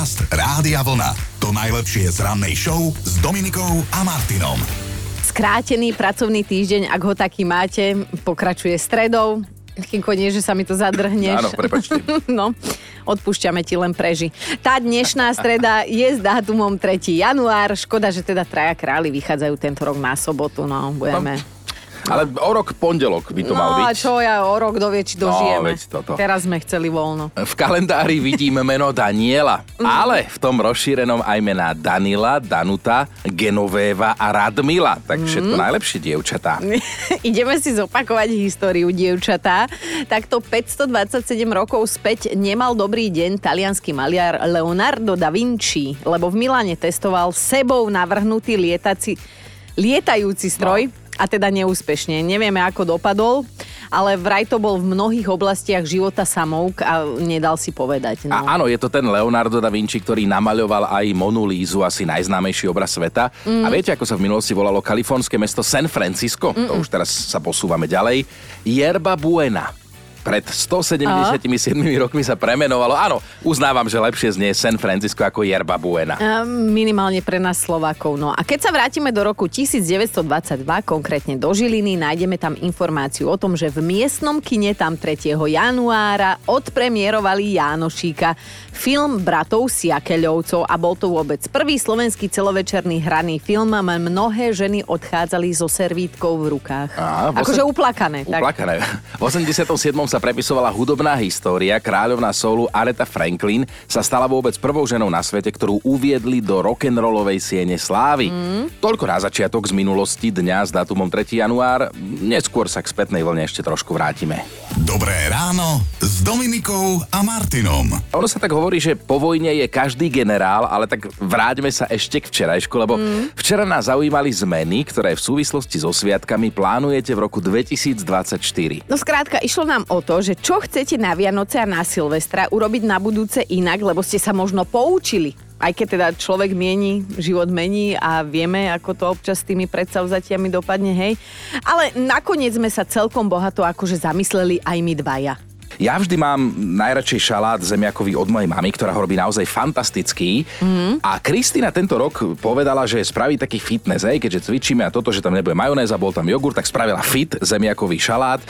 Podcast Rádia Vlna. To najlepšie z rannej show s Dominikou a Martinom. Skrátený pracovný týždeň, ak ho taký máte, pokračuje stredou. Kým nie, že sa mi to zadrhneš. Áno, prepačte. no, odpúšťame ti len preži. Tá dnešná streda je s dátumom 3. január. Škoda, že teda traja králi vychádzajú tento rok na sobotu. No, budeme... No ale o rok pondelok by to no, mal byť. No čo ja, o rok dovie, či dožijeme. No, veď toto. Teraz sme chceli voľno. V kalendári vidíme meno Daniela, mm. ale v tom rozšírenom aj mená Danila, Danuta, Genovéva a Radmila. Tak všetko mm. najlepšie, dievčatá. Ideme si zopakovať históriu, dievčatá. Takto 527 rokov späť nemal dobrý deň talianský maliar Leonardo da Vinci, lebo v Miláne testoval sebou navrhnutý lietaci, lietajúci stroj. No a teda neúspešne. Nevieme, ako dopadol, ale vraj to bol v mnohých oblastiach života samouk a nedal si povedať. No. A áno, je to ten Leonardo da Vinci, ktorý namaľoval aj Monu Lízu, asi najznámejší obraz sveta. Mm. A viete, ako sa v minulosti volalo kalifornské mesto San Francisco? Mm-mm. To už teraz sa posúvame ďalej. Yerba Buena pred 177 rokmi sa premenovalo. Áno, uznávam, že lepšie znie San Francisco ako Yerba Buena. A minimálne pre nás Slovákov. No a keď sa vrátime do roku 1922, konkrétne do Žiliny, nájdeme tam informáciu o tom, že v miestnom kine tam 3. januára odpremierovali Jánošíka, film bratov Siakeľovcov a bol to vôbec prvý slovenský celovečerný hraný film. Mnohé ženy odchádzali so servítkou v rukách. Á, akože uplakané. Uplakané. Tak. V 87 sa prepisovala hudobná história. Kráľovná soulu Aretha Franklin sa stala vôbec prvou ženou na svete, ktorú uviedli do rock'n'rollovej siene slávy. Mm. Toľko na začiatok z minulosti dňa s dátumom 3. január. Neskôr sa k spätnej vlne ešte trošku vrátime. Dobré ráno s Dominikou a Martinom. Ono sa tak hovorí, že po vojne je každý generál, ale tak vráťme sa ešte k včerajšku, lebo mm. včera nás zaujímali zmeny, ktoré v súvislosti so sviatkami plánujete v roku 2024. No skrátka, išlo nám o to, že čo chcete na Vianoce a na Silvestra urobiť na budúce inak, lebo ste sa možno poučili aj keď teda človek mieni, život mení a vieme, ako to občas s tými predsavzatiami dopadne, hej. Ale nakoniec sme sa celkom bohato akože zamysleli aj my dvaja. Ja vždy mám najradšej šalát zemiakový od mojej mamy, ktorá ho robí naozaj fantastický. Mm. A Kristina tento rok povedala, že spraví taký fitness, hej, keďže cvičíme a toto, že tam nebude majonéza, bol tam jogurt, tak spravila fit zemiakový šalát.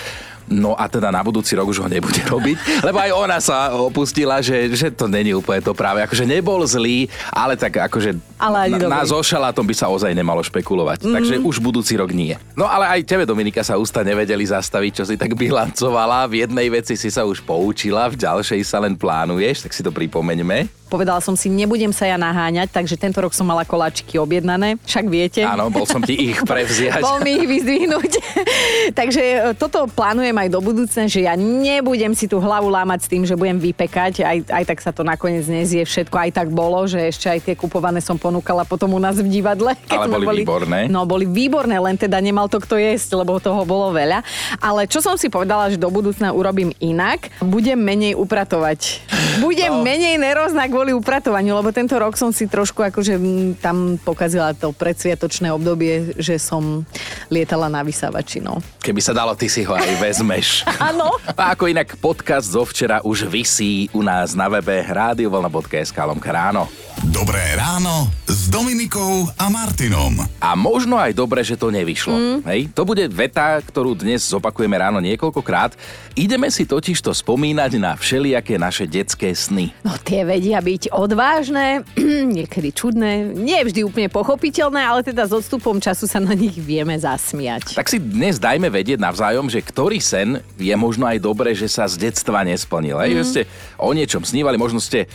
No a teda na budúci rok už ho nebude robiť, lebo aj ona sa opustila, že, že to není úplne to práve. Akože nebol zlý, ale tak akože ale na, na so šalátom by sa ozaj nemalo špekulovať. Mm. Takže už budúci rok nie. No ale aj tebe, Dominika, sa ústa nevedeli zastaviť, čo si tak bilancovala. V jednej veci si sa už poučila, v ďalšej sa len plánuješ, tak si to pripomeňme. Povedala som si, nebudem sa ja naháňať, takže tento rok som mala koláčiky objednané, však viete. Áno, bol som ti ich prevziať. bol mi ich vyzdvihnúť. takže e, toto plánujem aj do budúcna, že ja nebudem si tú hlavu lámať s tým, že budem vypekať, aj, aj tak sa to nakoniec nezie všetko, aj tak bolo, že ešte aj tie kupované som ponúkala potom u nás v divadle. Keď Ale boli, boli výborné. No, boli výborné, len teda nemal to kto jesť, lebo toho bolo veľa. Ale čo som si povedala, že do budúcna urobím inak, budem menej upratovať. Budem no. menej neroznak kvôli upratovaniu, lebo tento rok som si trošku akože tam pokazila to predsviatočné obdobie, že som lietala na vysávači. No. Keby sa dalo, ty si ho aj vezmeš. Áno. A ako inak podcast zo včera už vysí u nás na webe radiovolna.sk lomka ráno. Dobré ráno s Dominikou a Martinom. A možno aj dobre, že to nevyšlo. Mm. Hej? To bude veta, ktorú dnes zopakujeme ráno niekoľkokrát. Ideme si totiž to spomínať na všelijaké naše detské sny. No tie vedia byť odvážne, niekedy čudné, nie vždy úplne pochopiteľné, ale teda s odstupom času sa na nich vieme zasmiať. Tak si dnes dajme vedieť navzájom, že ktorý sen je možno aj dobre, že sa z detstva nesplnil. Mm. Hej? Že ste o niečom snívali, možno ste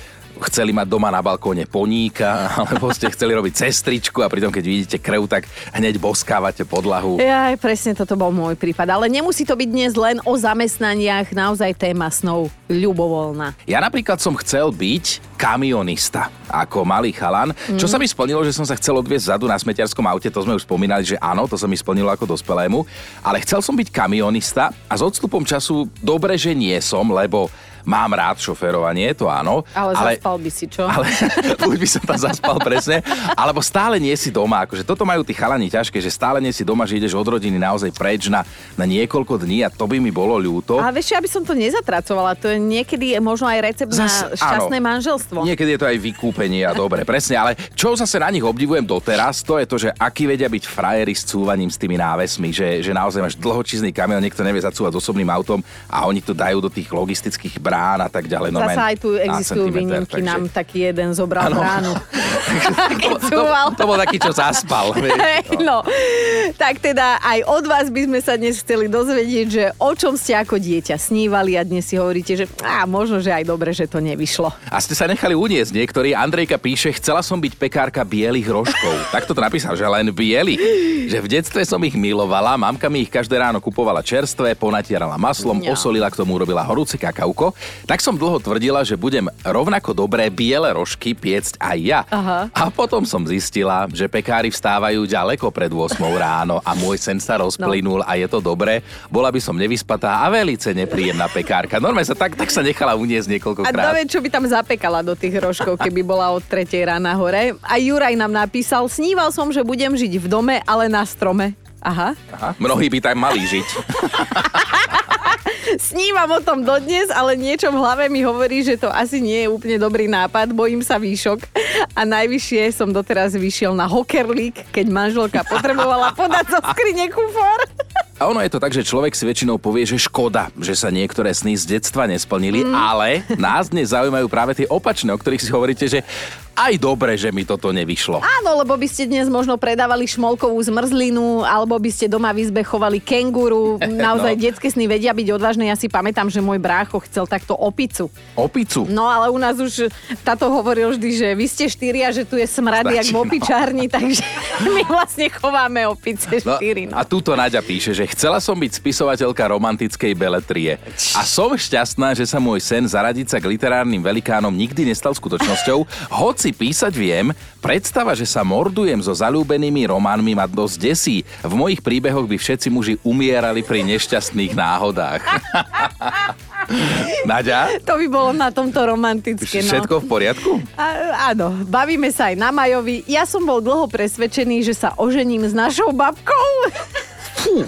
chceli mať doma na balkóne poníka, alebo ste chceli robiť cestričku a pritom keď vidíte krv, tak hneď boskávate podlahu. Ja, presne toto bol môj prípad. Ale nemusí to byť dnes len o zamestnaniach, naozaj téma snov ľubovoľná. Ja napríklad som chcel byť kamionista ako malý chalan, mm. čo sa mi splnilo, že som sa chcel odviezť zadu na smetiarskom aute, to sme už spomínali, že áno, to sa mi splnilo ako dospelému, ale chcel som byť kamionista a s odstupom času dobre, že nie som, lebo mám rád šoferovanie, to áno. Ale, ale zaspal by si, čo? Ale buď by som tam zaspal presne, alebo stále nie si doma. Akože toto majú tí chalani ťažké, že stále nie si doma, že ideš od rodiny naozaj preč na, na niekoľko dní a to by mi bolo ľúto. A vieš, aby som to nezatracovala, to je niekedy možno aj recept Zas, na šťastné áno, manželstvo. Niekedy je to aj vykúpenie a dobre, presne, ale čo zase na nich obdivujem doteraz, to je to, že aký vedia byť frajeri s cúvaním s tými návesmi, že, že naozaj máš dlhočízny kamion, niekto nevie zacúvať osobným autom a oni to dajú do tých logistických brán a tak ďalej. No Zasa aj tu existujú výnimky, takže... nám taký jeden zobral ano. bránu. to, to, to, bol taký, čo zaspal. no. Tak teda aj od vás by sme sa dnes chceli dozvedieť, že o čom ste ako dieťa snívali a dnes si hovoríte, že á, možno, že aj dobre, že to nevyšlo. A ste sa nechali uniesť niektorí. Andrejka píše, chcela som byť pekárka bielých rožkov. tak to napísal, že len bielých. Že v detstve som ich milovala, mamka mi ich každé ráno kupovala čerstvé, ponatierala maslom, ja. osolila k tomu urobila horúce kakauko. Tak som dlho tvrdila, že budem rovnako dobré biele rožky piecť aj ja. Aha. A potom som zistila, že pekári vstávajú ďaleko pred 8 ráno a môj sen sa rozplynul no. a je to dobré. Bola by som nevyspatá a velice nepríjemná pekárka. Normálne sa tak, tak sa nechala uniesť niekoľkokrát. A neviem, čo by tam zapekala do tých rožkov, keby bola od 3 rána hore. A Juraj nám napísal, sníval som, že budem žiť v dome, ale na strome. Aha. Aha. Mnohí by tam mali žiť. Snívam o tom dodnes, ale niečo v hlave mi hovorí, že to asi nie je úplne dobrý nápad. Bojím sa výšok. A najvyššie som doteraz vyšiel na hokerlík, keď manželka potrebovala podať zo skrine kufor. A ono je to tak, že človek si väčšinou povie, že škoda, že sa niektoré sny z detstva nesplnili, mm. ale nás dnes zaujímajú práve tie opačné, o ktorých si hovoríte, že aj dobre, že mi toto nevyšlo. Áno, lebo by ste dnes možno predávali šmolkovú zmrzlinu, alebo by ste doma v izbe chovali kenguru. Naozaj no. detské sny vedia byť odvážne. Ja si pamätám, že môj brácho chcel takto opicu. Opicu? No ale u nás už táto hovoril vždy, že vy ste štyria, že tu je smrad jak v opičárni, no. takže my vlastne chováme opice no, štyri. No. A túto Naďa píše, že chcela som byť spisovateľka romantickej beletrie. A som šťastná, že sa môj sen zaradiť sa k literárnym velikánom nikdy nestal skutočnosťou, hoci hoci písať viem, predstava, že sa mordujem so zalúbenými románmi ma dosť desí. V mojich príbehoch by všetci muži umierali pri nešťastných náhodách. Nadia? To by bolo na tomto romantické. No. Všetko v poriadku? A, áno, bavíme sa aj na Majovi. Ja som bol dlho presvedčený, že sa ožením s našou babkou. Fú.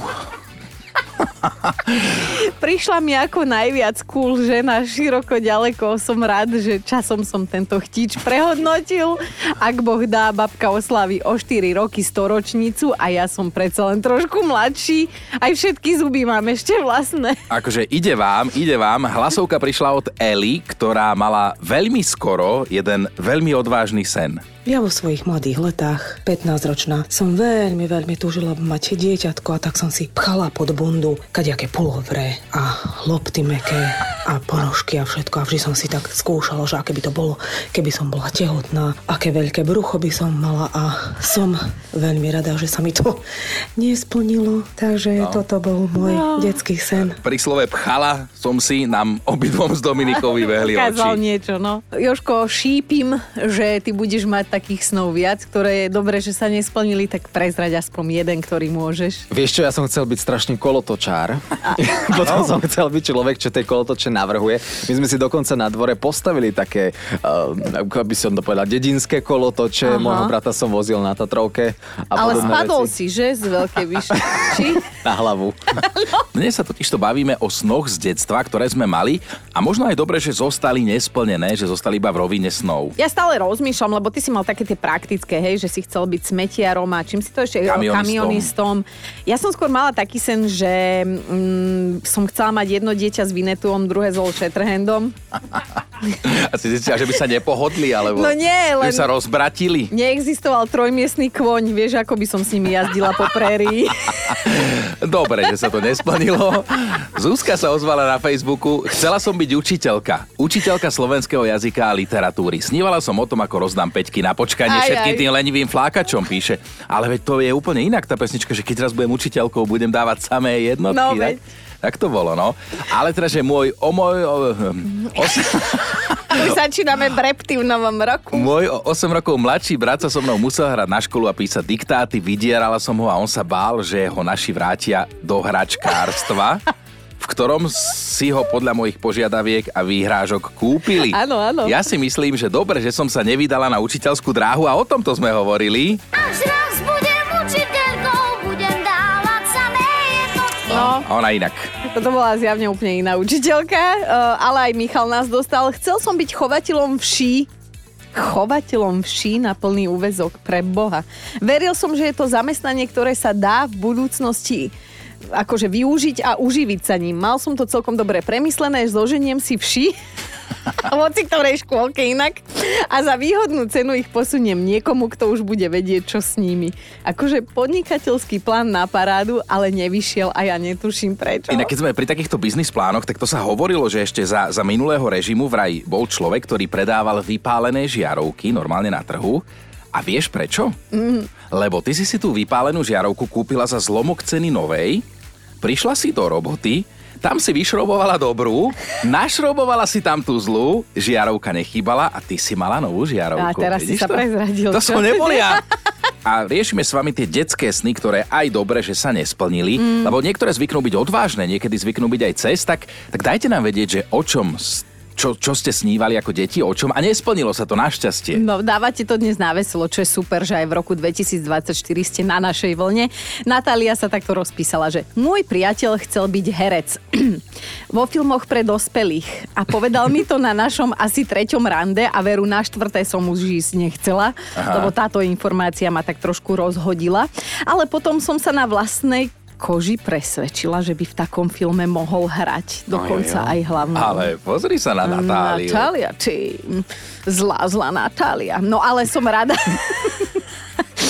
Prišla mi ako najviac cool žena široko ďaleko. Som rád, že časom som tento chtič prehodnotil. Ak Boh dá, babka oslaví o 4 roky storočnicu a ja som predsa len trošku mladší. Aj všetky zuby mám ešte vlastné. Akože ide vám, ide vám. Hlasovka prišla od Eli, ktorá mala veľmi skoro jeden veľmi odvážny sen. Ja vo svojich mladých letách, 15-ročná, som veľmi, veľmi túžila mať dieťatko a tak som si pchala pod bundu kadejaké pulovre a lopty meké a ponožky a všetko. A vždy som si tak skúšala, že aké by to bolo, keby som bola tehotná, aké veľké brucho by som mala a som veľmi rada, že sa mi to nesplnilo. Takže no. toto bol môj no. detský sen. Pri slove pchala som si nám obidvom s Dominikou vyvehli oči. niečo, no. Joško, šípim, že ty budeš mať takých snov viac, ktoré je dobre, že sa nesplnili, tak prezrať aspoň jeden, ktorý môžeš. Vieš čo, ja som chcel byť strašne kolotočár. Potom no. som chcel byť človek, čo tej kolotoče navrhuje. My sme si dokonca na dvore postavili také, uh, ako by som to povedal, dedinské kolotoče. Aha. Môjho brata som vozil na Tatrovke. A Ale spadol veci. si, že? Z veľkej výšky. na hlavu. no. Dnes sa totiž to bavíme o snoch z detstva, ktoré sme mali a možno aj dobre, že zostali nesplnené, že zostali iba v rovine snov. Ja stále rozmýšľam, lebo ty si mal také tie praktické, hej, že si chcel byť smetiarom a čím si to ešte... Kamionistom. kamionistom. Ja som skôr mala taký sen, že mm, som chcela mať jedno dieťa s Vinetuom, druhé Old Shatterhandom. A si zistila, že by sa nepohodli, alebo no nie, len by sa rozbratili. Neexistoval trojmiestný kvoň, vieš, ako by som s nimi jazdila po prérii. Dobre, že sa to nesplnilo. Zuzka sa ozvala na Facebooku. Chcela som byť učiteľka. Učiteľka slovenského jazyka a literatúry. Snívala som o tom, ako rozdám peťky na počkanie aj, všetkým aj. tým lenivým flákačom, píše. Ale veď to je úplne inak tá pesnička, že keď raz budem učiteľkou, budem dávať samé jednotky. No, veď. Tak to bolo, no. Ale teda, že môj, o môj... O, os... Už začíname brepty v novom roku. Môj 8 rokov mladší brat sa so mnou musel hrať na školu a písať diktáty, vydierala som ho a on sa bál, že ho naši vrátia do hračkárstva. v ktorom si ho podľa mojich požiadaviek a výhrážok kúpili. Áno, áno. Ja si myslím, že dobre, že som sa nevydala na učiteľskú dráhu a o tomto sme hovorili. Až raz ona inak. toto bola zjavne úplne iná učiteľka, eh, ale aj Michal nás dostal. Chcel som byť chovateľom vší, chovateľom vší na plný úvezok pre Boha. Veril som, že je to zamestnanie, ktoré sa dá v budúcnosti akože využiť a uživiť sa ním. Mal som to celkom dobre premyslené, zoženiem si vši hoci ktorej škôlke inak a za výhodnú cenu ich posuniem niekomu, kto už bude vedieť, čo s nimi. Akože podnikateľský plán na parádu, ale nevyšiel a ja netuším prečo. Inak keď sme pri takýchto biznis plánoch, tak to sa hovorilo, že ešte za, za minulého režimu vraj bol človek, ktorý predával vypálené žiarovky normálne na trhu. A vieš prečo? Mm. Lebo ty si si tú vypálenú žiarovku kúpila za zlomok ceny novej, prišla si do roboty, tam si vyšrobovala dobrú, našrobovala si tam tú zlú, žiarovka nechýbala a ty si mala novú žiarovku. A teraz si Vidíš sa prezradil, To som nebol ja. A riešime s vami tie detské sny, ktoré aj dobre, že sa nesplnili, mm. lebo niektoré zvyknú byť odvážne, niekedy zvyknú byť aj cez, tak, tak dajte nám vedieť, že o čom čo, čo ste snívali ako deti, o čom a nesplnilo sa to našťastie. No, dávate to dnes na veselo, čo je super, že aj v roku 2024 ste na našej vlne. Natália sa takto rozpísala, že môj priateľ chcel byť herec vo filmoch pre dospelých a povedal mi to na našom asi treťom rande a veru na štvrté som už ísť nechcela, Aha. lebo táto informácia ma tak trošku rozhodila. Ale potom som sa na vlastnej koži presvedčila, že by v takom filme mohol hrať. Dokonca aj hlavnú. Ale pozri sa na Natáliu. Natália, ty zlá, zlá Natália. No ale som rada,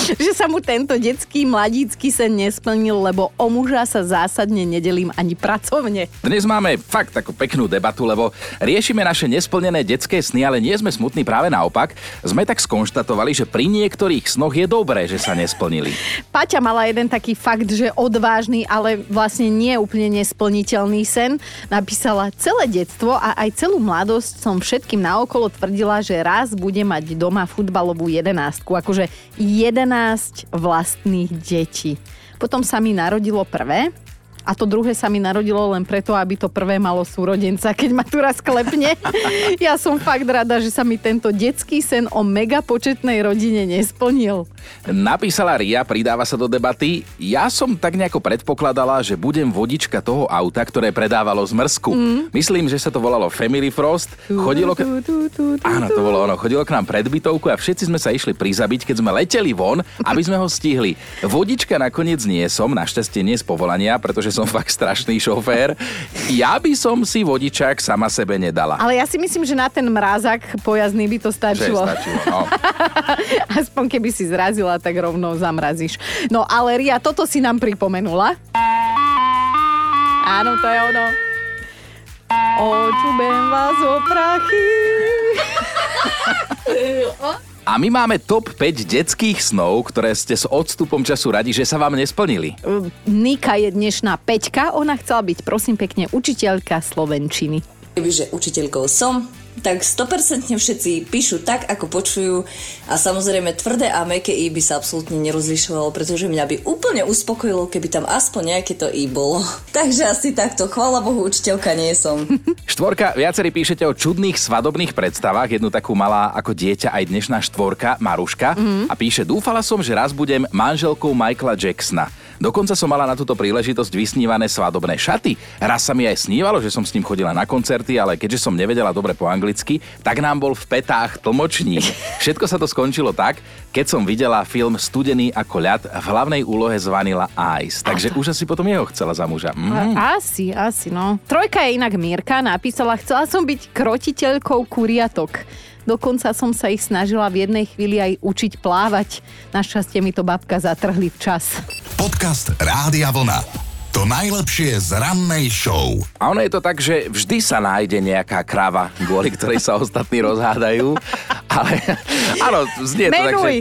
že sa mu tento detský mladícky sen nesplnil, lebo o muža sa zásadne nedelím ani pracovne. Dnes máme fakt takú peknú debatu, lebo riešime naše nesplnené detské sny, ale nie sme smutní práve naopak. Sme tak skonštatovali, že pri niektorých snoch je dobré, že sa nesplnili. Paťa mala jeden taký fakt, že odvážny, ale vlastne nie úplne nesplniteľný sen. Napísala celé detstvo a aj celú mladosť som všetkým naokolo tvrdila, že raz bude mať doma futbalovú jedenástku. Akože 11 vlastných detí. Potom sa mi narodilo prvé a to druhé sa mi narodilo len preto, aby to prvé malo súrodenca, keď ma tu raz klepne. Ja som fakt rada, že sa mi tento detský sen o mega početnej rodine nesplnil. Napísala Ria, pridáva sa do debaty. Ja som tak nejako predpokladala, že budem vodička toho auta, ktoré predávalo zmrzku. Mm. Myslím, že sa to volalo Family Frost. Chodilo k... Áno, to bolo ono. Chodilo k nám pred bytovku a všetci sme sa išli prizabiť, keď sme leteli von, aby sme ho stihli. Vodička nakoniec nie som, našťastie nie z povolania, pretože som fakt strašný šofér. Ja by som si vodičák sama sebe nedala. Ale ja si myslím, že na ten mrázak pojazdný by to Že stačilo. stačilo, no. Aspoň keby si zrazila, tak rovno zamrazíš. No ale Ria, toto si nám pripomenula. Áno, to je ono. Očubem vás o prachy. A my máme top 5 detských snov, ktoré ste s odstupom času radi, že sa vám nesplnili. Nika je dnešná Peťka, ona chcela byť, prosím pekne, učiteľka slovenčiny. Kebyže učiteľkou som, tak 100% všetci píšu tak, ako počujú a samozrejme tvrdé a meké i by sa absolútne nerozlišovalo, pretože mňa by úplne uspokojilo, keby tam aspoň nejaké to i bolo. Takže asi takto, chvála Bohu, učiteľka nie som. Štvorka, viacerí píšete o čudných svadobných predstavách. Jednu takú malá ako dieťa aj dnešná štvorka, Maruška. Mm. A píše, dúfala som, že raz budem manželkou Michaela Jacksona. Dokonca som mala na túto príležitosť vysnívané svadobné šaty. Raz sa mi aj snívalo, že som s ním chodila na koncerty, ale keďže som nevedela dobre po anglicky, tak nám bol v petách tlmočník. Všetko sa to skončilo tak, keď som videla film Studený ako ľad v hlavnej úlohe z Vanilla Ice. Takže už asi potom jeho chcela za muža. Mm. Asi, asi, no. Trojka je inak Mírka, napísala, chcela som byť krotiteľkou kuriatok. Dokonca som sa ich snažila v jednej chvíli aj učiť plávať. Našťastie mi to babka zatrhli včas. Podcast Rádia Vlna. To najlepšie z rannej show. A ono je to tak, že vždy sa nájde nejaká krava, kvôli ktorej sa ostatní rozhádajú. Ale áno, znie to tak, že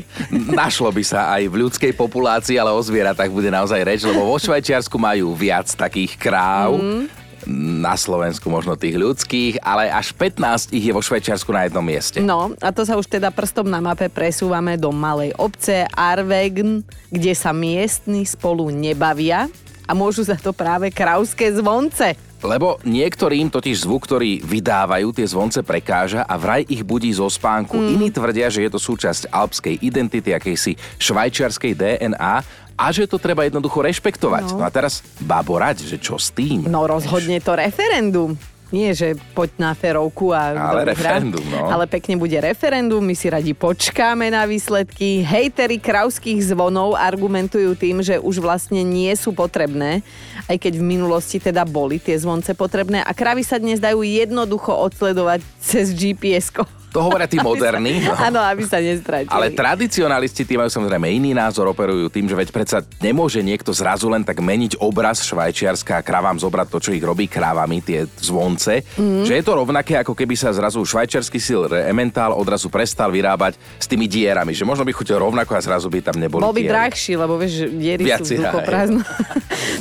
našlo by sa aj v ľudskej populácii, ale o zvieratách bude naozaj reč, lebo vo Švajčiarsku majú viac takých kráv. Mhm. Na Slovensku možno tých ľudských, ale až 15 ich je vo Švajčiarsku na jednom mieste. No, a to sa už teda prstom na mape presúvame do malej obce Arvegn, kde sa miestni spolu nebavia a môžu za to práve krauské zvonce. Lebo niektorým totiž zvuk, ktorý vydávajú tie zvonce prekáža a vraj ich budí zo spánku. Mm. Iní tvrdia, že je to súčasť alpskej identity, akejsi švajčiarskej DNA a že to treba jednoducho rešpektovať. No, no a teraz baborať, že čo s tým? No rozhodne to referendum. Nie, že poď na ferovku a Ale referendum, no. Ale pekne bude referendum, my si radi počkáme na výsledky. Hejtery krauských zvonov argumentujú tým, že už vlastne nie sú potrebné, aj keď v minulosti teda boli tie zvonce potrebné a kravy sa dnes dajú jednoducho odsledovať cez GPS-ko. To hovoria tí moderní. no. Áno, aby sa nestratili. Ale tradicionalisti tí majú samozrejme iný názor, operujú tým, že veď predsa nemôže niekto zrazu len tak meniť obraz Švajčiarska a kravám zobrať to, čo ich robí krávami, tie zvonce. Mm. Že je to rovnaké, ako keby sa zrazu švajčiarsky sil Emmental odrazu prestal vyrábať s tými dierami. Že možno by chutil rovnako a zrazu by tam neboli Bol by diery. drahší, lebo vieš, diery Viac sú vzduchoprázdne.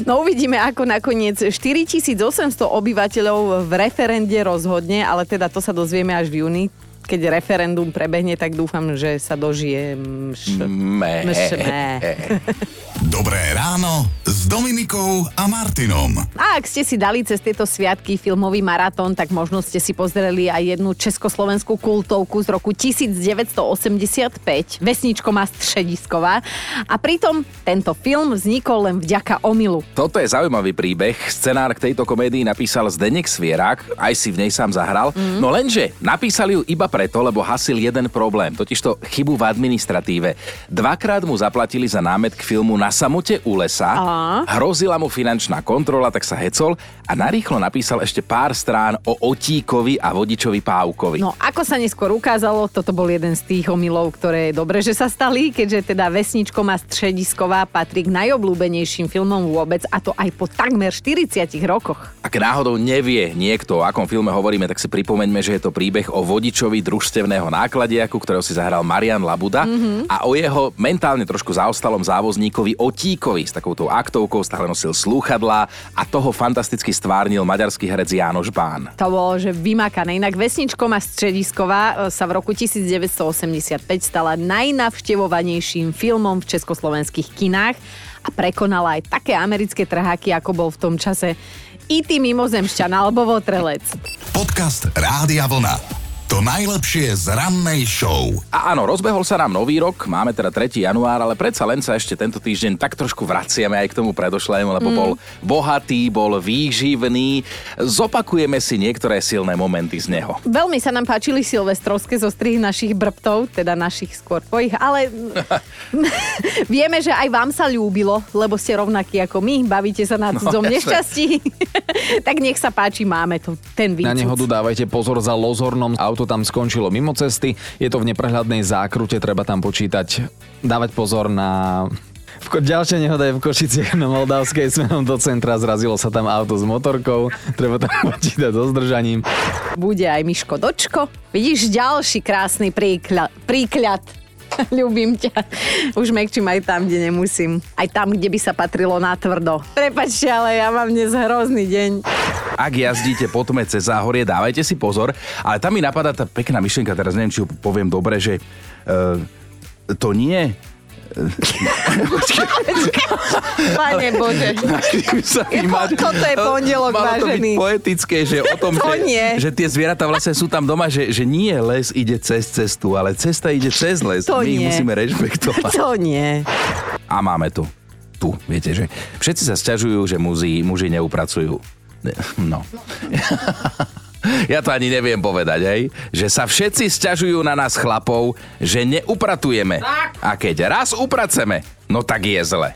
No uvidíme, ako nakoniec 4800 obyvateľov v referende rozhodne, ale teda to sa dozvieme až v júni. Keď referendum prebehne, tak dúfam, že sa dožije mš... Mé. Mšmé. Dobré ráno s Dominikou a Martinom. A ak ste si dali cez tieto sviatky filmový maratón, tak možno ste si pozreli aj jednu československú kultovku z roku 1985, Vesničko má Středisková. A pritom tento film vznikol len vďaka omilu. Toto je zaujímavý príbeh. Scenár k tejto komédii napísal Zdenek Svierák, aj si v nej sám zahral. Mm. No lenže napísal ju iba preto, lebo hasil jeden problém, totižto chybu v administratíve. Dvakrát mu zaplatili za námet k filmu Na samote u lesa, Á. hrozila mu finančná kontrola, tak sa hecol a narýchlo napísal ešte pár strán o otíkovi a vodičovi pávkovi. No ako sa neskôr ukázalo, toto bol jeden z tých omylov, ktoré je dobre, že sa stali, keďže teda Vesničko má Středisková patrí k najobľúbenejším filmom vôbec a to aj po takmer 40 rokoch. Ak náhodou nevie niekto, o akom filme hovoríme, tak si pripomeňme, že je to príbeh o vodičovi družstevného nákladiaku, ktorého si zahral Marian Labuda mm-hmm. a o jeho mentálne trošku zaostalom závozníkovi Otíkovi s takouto aktovkou, stále nosil slúchadlá a toho fantasticky stvárnil maďarský herec Jánoš Bán. To bolo, že vymakané. Inak Vesničko má Středisková e, sa v roku 1985 stala najnavštevovanejším filmom v československých kinách a prekonala aj také americké trháky, ako bol v tom čase E.T. mimozemšťan alebo Votrelec. Podcast Rádia Vlna. To najlepšie z rannej show. A áno, rozbehol sa nám nový rok, máme teda 3. január, ale predsa len sa ešte tento týždeň tak trošku vraciame aj k tomu predošlému, lebo mm. bol bohatý, bol výživný. Zopakujeme si niektoré silné momenty z neho. Veľmi sa nám páčili silvestrovské zostrihy našich brbtov, teda našich skôr tvojich, ale vieme, že aj vám sa ľúbilo, lebo ste rovnakí ako my, bavíte sa na cudzom jasné. nešťastí. tak nech sa páči, máme to, ten výcud. Na nehodu dávajte pozor za lozornom. Auto tam skončilo mimo cesty. Je to v neprehľadnej zákrute, treba tam počítať. Dávať pozor na... V ko- ďalšia nehoda je v Košiciach na Moldavskej smerom do centra. Zrazilo sa tam auto s motorkou. Treba tam počítať so zdržaním. Bude aj Miško Dočko. Vidíš, ďalší krásny príkľad. príkľad. Ľúbim ťa. Už mekčím aj tam, kde nemusím. Aj tam, kde by sa patrilo na tvrdo. Prepačte, ale ja mám dnes hrozný deň. Ak jazdíte po tme cez záhorie, dávajte si pozor. Ale tam mi napadá tá pekná myšlienka, teraz neviem, či ju poviem dobre, že uh, to nie Pane Bože. sa Ako- toto je pondelok, Malo to byť vážený. poetické, že o tom, To že, nie. že tie zvieratá vlastne sú tam doma, že, že nie les ide cez cestu, ale cesta ide cez les. To My ich nie. musíme rešpektovať. To nie. A máme tu. Tu, viete, že všetci sa sťažujú, že muži, muži neupracujú. Ne- No. Ja to ani neviem povedať, hej? Že sa všetci sťažujú na nás chlapov, že neupratujeme. A keď raz upraceme, no tak je zle.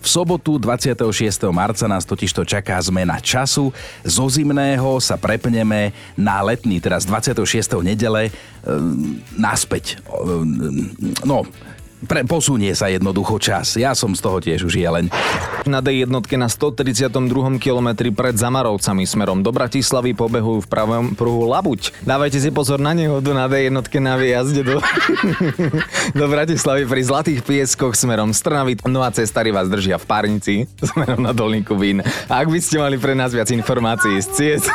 V sobotu 26. marca nás totižto čaká zmena času. Zo zimného sa prepneme na letný, teraz 26. nedele, ehm, naspäť. Ehm, No, pre, posunie sa jednoducho čas. Ja som z toho tiež už jeleň. Na D1 na 132. kilometri pred Zamarovcami smerom do Bratislavy pobehujú v pravom pruhu Labuť. Dávajte si pozor na nehodu na D1 na výjazde do, do Bratislavy pri Zlatých pieskoch smerom z Trnavy. No a cestári vás držia v Párnici smerom na Dolný Kubín. A ak by ste mali pre nás viac informácií z ciest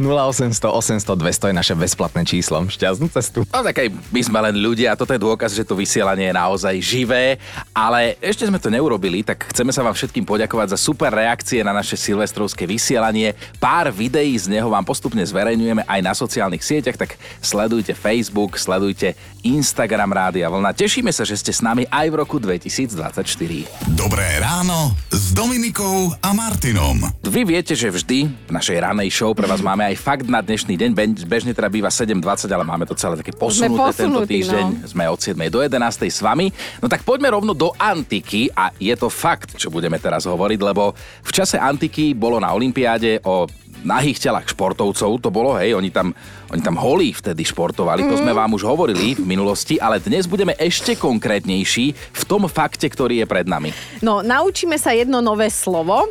0800 800 200 je naše bezplatné číslo. Šťastnú cestu. No tak aj my sme len ľudia a toto je dôkaz, že to vysielanie je naozaj naozaj živé, ale ešte sme to neurobili, tak chceme sa vám všetkým poďakovať za super reakcie na naše silvestrovské vysielanie. Pár videí z neho vám postupne zverejňujeme aj na sociálnych sieťach, tak sledujte Facebook, sledujte Instagram Rádia Vlna. Tešíme sa, že ste s nami aj v roku 2024. Dobré ráno s Dominikou a Martinom. Vy viete, že vždy v našej ranej show pre vás máme aj fakt na dnešný deň. Bež- Bežne teda býva 7.20, ale máme to celé také posunuté tento posunutí, týždeň. no. Sme od 7. do 11. s vami. No tak poďme rovno do antiky a je to fakt, čo budeme teraz hovoriť, lebo v čase antiky bolo na Olympiáde o nahých telách športovcov, to bolo, hej, oni tam, oni tam holí vtedy športovali, to sme vám už hovorili v minulosti, ale dnes budeme ešte konkrétnejší v tom fakte, ktorý je pred nami. No, naučíme sa jedno nové slovo.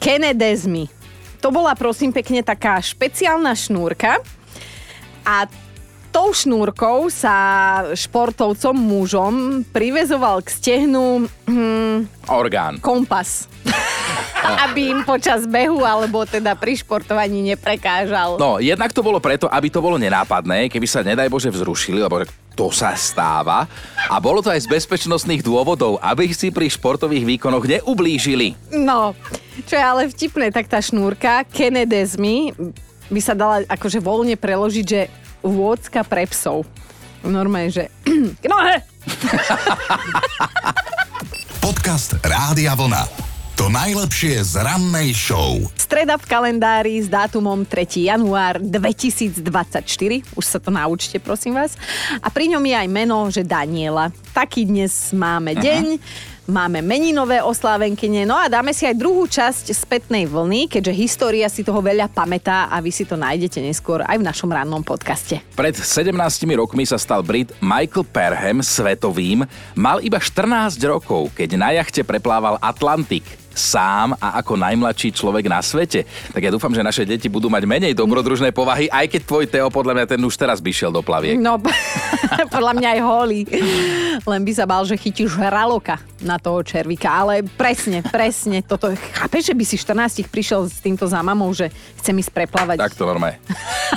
Kenedezmy. To bola prosím pekne taká špeciálna šnúrka a tou šnúrkou sa športovcom mužom privezoval k stehnu hm, Orgán. kompas. Aby im počas behu alebo teda pri športovaní neprekážal. No, jednak to bolo preto, aby to bolo nenápadné, keby sa, nedaj Bože, vzrušili, lebo to sa stáva. A bolo to aj z bezpečnostných dôvodov, aby si pri športových výkonoch neublížili. No, čo je ale vtipné, tak tá šnúrka Kenedezmy by sa dala akože voľne preložiť, že vôcka pre psov. Normálne, že... No, he! Podcast Rádia Vlna. To najlepšie z rannej show. Streda v kalendári s dátumom 3. január 2024. Už sa to naučte, prosím vás. A pri ňom je aj meno, že Daniela. Taký dnes máme deň. Máme meninové oslávenkyne, no a dáme si aj druhú časť spätnej vlny, keďže história si toho veľa pamätá a vy si to nájdete neskôr aj v našom rannom podcaste. Pred 17 rokmi sa stal Brit Michael Perham svetovým. Mal iba 14 rokov, keď na jachte preplával Atlantik sám a ako najmladší človek na svete. Tak ja dúfam, že naše deti budú mať menej dobrodružnej povahy, aj keď tvoj Teo podľa mňa ten už teraz by šiel do plaviek. No, podľa mňa aj holý. Len by sa bál, že chytíš žraloka na toho červíka. Ale presne, presne toto. Chápeš, že by si 14 prišiel s týmto za mamou, že chcem ísť preplávať Tak to normálne.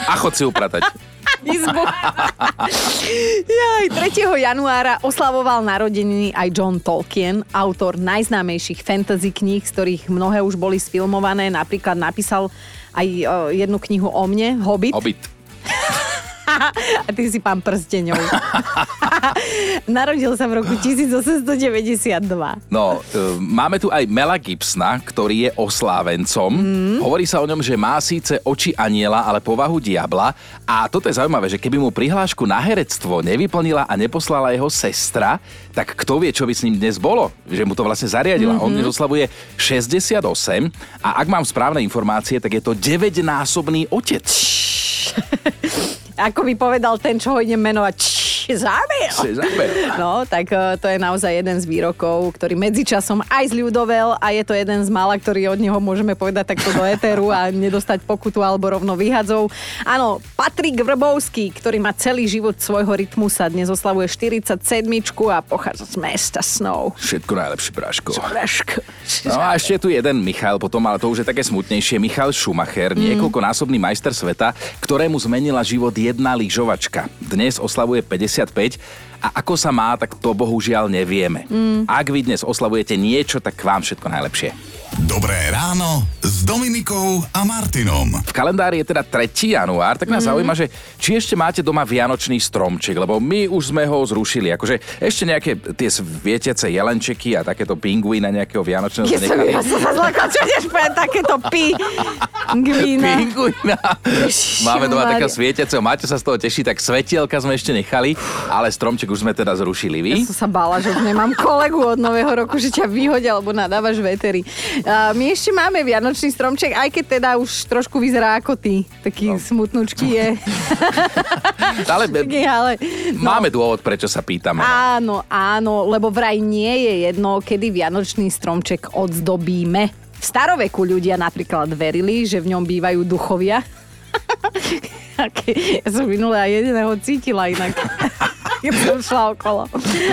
A chod si upratať. izbu. Jaj, 3. januára oslavoval narodeniny aj John Tolkien, autor najznámejších fantasy kníh, z ktorých mnohé už boli sfilmované. Napríklad napísal aj e, jednu knihu o mne, Hobbit. Obyt. A ty si pán prsteňov. Narodil sa v roku 1892. No, e, máme tu aj Mela Gibsona, ktorý je oslávencom. Mm. Hovorí sa o ňom, že má síce oči aniela, ale povahu diabla. A toto je zaujímavé, že keby mu prihlášku na herectvo nevyplnila a neposlala jeho sestra, tak kto vie, čo by s ním dnes bolo? Že mu to vlastne zariadila. Mm-hmm. On dnes oslavuje 68 a ak mám správne informácie, tak je to 9-násobný otec. Ako by povedal ten, čo ho idem menovať. Si zaber. No, tak e, to je naozaj jeden z výrokov, ktorý medzičasom aj zľudovel a je to jeden z mála, ktorý od neho môžeme povedať takto do éteru a nedostať pokutu alebo rovno vyhadzov. Áno, Patrik Vrbovský, ktorý má celý život svojho rytmu, sa dnes oslavuje 47 a pochádza z mesta Snow. Všetko najlepšie, Práško. Prašk. No a ešte je tu jeden Michal potom, ale to už je také smutnejšie. Michal Schumacher, mm. niekoľkonásobný majster sveta, ktorému zmenila život jedna lyžovačka. Dnes oslavuje 55 a ako sa má, tak to bohužiaľ nevieme. Mm. Ak vy dnes oslavujete niečo, tak vám všetko najlepšie. Dobré ráno s Dominikou a Martinom. V kalendári je teda 3. január, tak nás mm. zaujíma, že či ešte máte doma vianočný stromček, lebo my už sme ho zrušili. Akože ešte nejaké tie svietiace jelenčeky a takéto pingvína nejakého vianočného Ja som, nechali. ja som sa zlakla, čo ideš povedať takéto pi. Gvína. Pingvína. Máme doma takého svietiaceho, máte sa z toho tešiť, tak svetielka sme ešte nechali, ale stromček už sme teda zrušili. Vy? Ja som sa bála, že už nemám kolegu od nového roku, že ťa vyhodia, alebo nadávaš vetery. My ešte máme vianočný stromček, aj keď teda už trošku vyzerá ako ty. Taký no. smutnúčky je. Ale Taký, ale... No. máme dôvod, prečo sa pýtame. Áno, áno, lebo vraj nie je jedno, kedy vianočný stromček odzdobíme. V staroveku ľudia napríklad verili, že v ňom bývajú duchovia. Ja som minule aj jediného cítila inak. Keď som šla okolo.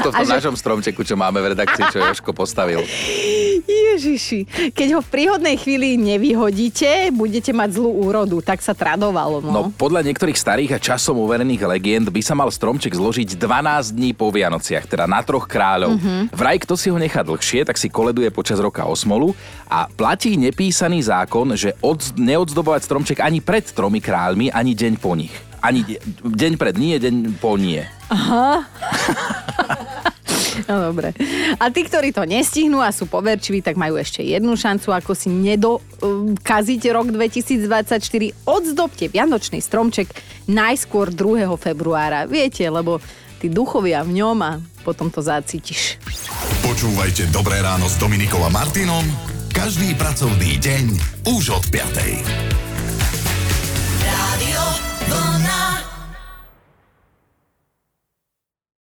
To v tom že- našom stromčeku, čo máme v redakcii, čo Joško postavil. Je, Ježiši, keď ho v príhodnej chvíli nevyhodíte, budete mať zlú úrodu, tak sa tradovalo. No. No podľa niektorých starých a časom uverených legend by sa mal stromček zložiť 12 dní po Vianociach, teda na troch kráľov. Mm-hmm. Vraj, kto si ho nechá dlhšie, tak si koleduje počas roka osmolu a platí nepísaný zákon, že od, neodzdobovať stromček ani pred tromi kráľmi, ani deň po nich. Ani de- deň pred nie, deň po nie. No dobre. A tí, ktorí to nestihnú a sú poverčiví, tak majú ešte jednu šancu, ako si nedokaziť rok 2024. Odzdobte Vianočný stromček najskôr 2. februára. Viete, lebo tí duchovia v ňom a potom to zacítiš. Počúvajte Dobré ráno s Dominikom a Martinom každý pracovný deň už od 5.